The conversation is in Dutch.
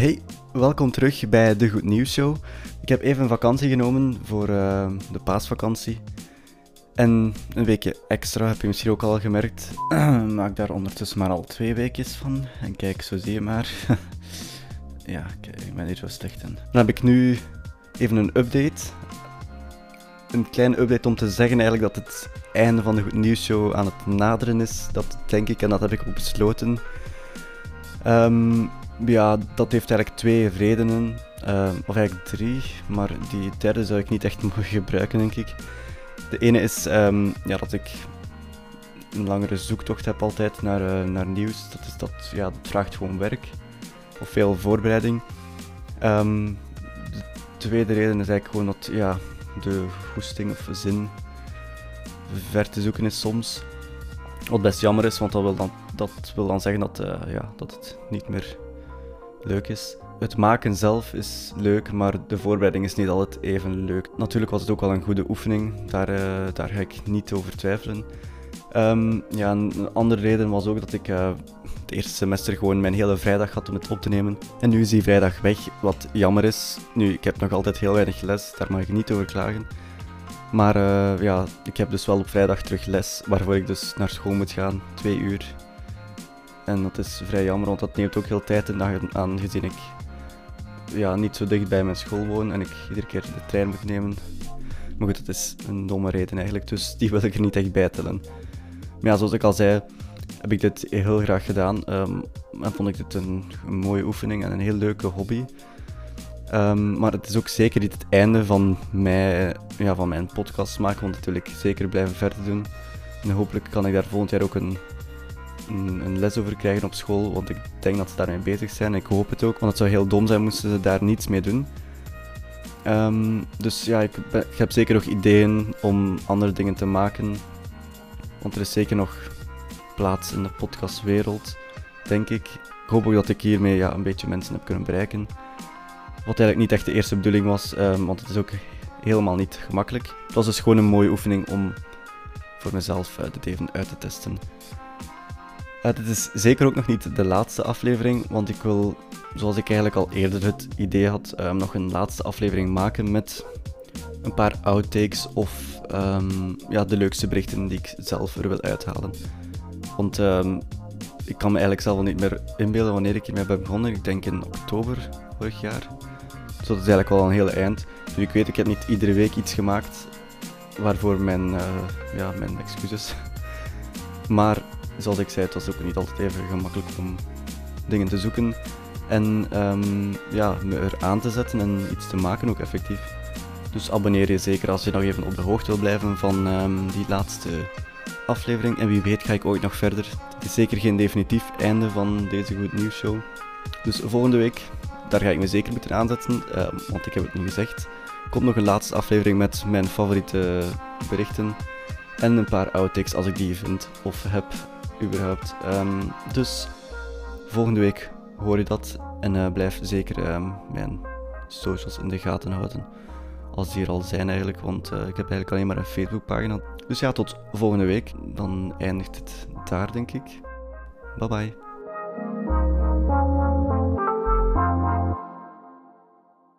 Hey, welkom terug bij de Goed Nieuws Show. Ik heb even vakantie genomen voor uh, de paasvakantie. En een weekje extra, heb je misschien ook al gemerkt. Maak daar ondertussen maar al twee weekjes van. En kijk, zo zie je maar. ja, kijk, ik ben hier zo slecht in. Dan heb ik nu even een update. Een kleine update om te zeggen eigenlijk dat het einde van de Goed Nieuws Show aan het naderen is. Dat denk ik en dat heb ik ook besloten. Um, ja, dat heeft eigenlijk twee redenen. Uh, of eigenlijk drie, maar die derde zou ik niet echt mogen gebruiken, denk ik. De ene is um, ja, dat ik een langere zoektocht heb altijd naar, uh, naar nieuws. Dat, is dat, ja, dat vraagt gewoon werk of veel voorbereiding. Um, de tweede reden is eigenlijk gewoon dat ja, de goesting of zin ver te zoeken is soms. Wat best jammer is, want dat wil dan, dat wil dan zeggen dat, uh, ja, dat het niet meer leuk is. Het maken zelf is leuk, maar de voorbereiding is niet altijd even leuk. Natuurlijk was het ook wel een goede oefening, daar, uh, daar ga ik niet over twijfelen. Um, ja, een andere reden was ook dat ik uh, het eerste semester gewoon mijn hele vrijdag had om het op te nemen. En nu is die vrijdag weg, wat jammer is. Nu, ik heb nog altijd heel weinig les, daar mag ik niet over klagen. Maar uh, ja, ik heb dus wel op vrijdag terug les, waarvoor ik dus naar school moet gaan, twee uur. En dat is vrij jammer, want dat neemt ook heel tijd in dag aan, gezien ik ja, niet zo dicht bij mijn school woon en ik iedere keer de trein moet nemen. Maar goed, dat is een domme reden eigenlijk, dus die wil ik er niet echt bij tellen. Maar ja, zoals ik al zei, heb ik dit heel graag gedaan. Um, en vond ik dit een, een, mooie oefening en een heel leuke hobby. Um, maar het is ook zeker niet het einde van, mij, ja, van mijn podcast maken, want ik zeker blijven verder doen. En hopelijk kan ik daar volgend jaar ook een een, les over krijgen op school, want ik denk dat ze daarmee bezig zijn. Ik hoop het ook, want het zou heel dom zijn moesten ze daar niets mee doen. Um, dus ja, ik, ik, heb zeker nog ideeën om andere dingen te maken. Want er is zeker nog plaats in de podcastwereld, denk ik. Ik hoop ook dat ik hiermee ja, een beetje mensen heb kunnen bereiken. Wat eigenlijk niet echt de eerste bedoeling was, um, want het is ook helemaal niet gemakkelijk. Het was dus gewoon een mooie oefening om voor mezelf uh, dit even uit te testen. Uh, dit is zeker ook nog niet de laatste aflevering, want ik wil, zoals ik eigenlijk al eerder het idee had, um, nog een laatste aflevering maken met een paar outtakes of um, ja, de leukste berichten die ik zelf er wil uithalen. Want um, ik kan me eigenlijk zelf al niet meer inbeelden wanneer ik hiermee ben begonnen. Ik denk in oktober vorig jaar. Dus dat is eigenlijk wel een hele eind. Dus ik weet, ik heb niet iedere week iets gemaakt, waarvoor mijn, uh, ja, mijn excuses. Maar zoals ik zei, het was ook niet altijd even gemakkelijk om dingen te zoeken. En um, ja, me er aan te zetten en iets te maken ook effectief. Dus abonneer je zeker als je nog even op de hoogte wil blijven van um, die laatste aflevering. En wie weet ga ik ooit nog verder. Het is zeker geen definitief einde van deze Goed Nieuws Show. Dus volgende week, daar ga ik me zeker moeten aanzetten, uh, want ik heb het nu gezegd. Komt nog een laatste aflevering met mijn favoriete berichten. En een paar outtakes als ik die vind of heb Um, dus volgende week hoor je dat. En uh, blijf zeker um, mijn socials in de gaten houden. Als die er al zijn eigenlijk, want uh, ik heb eigenlijk alleen maar een Facebookpagina. Dus ja, tot volgende week. Dan eindigt het daar, denk ik. Bye bye.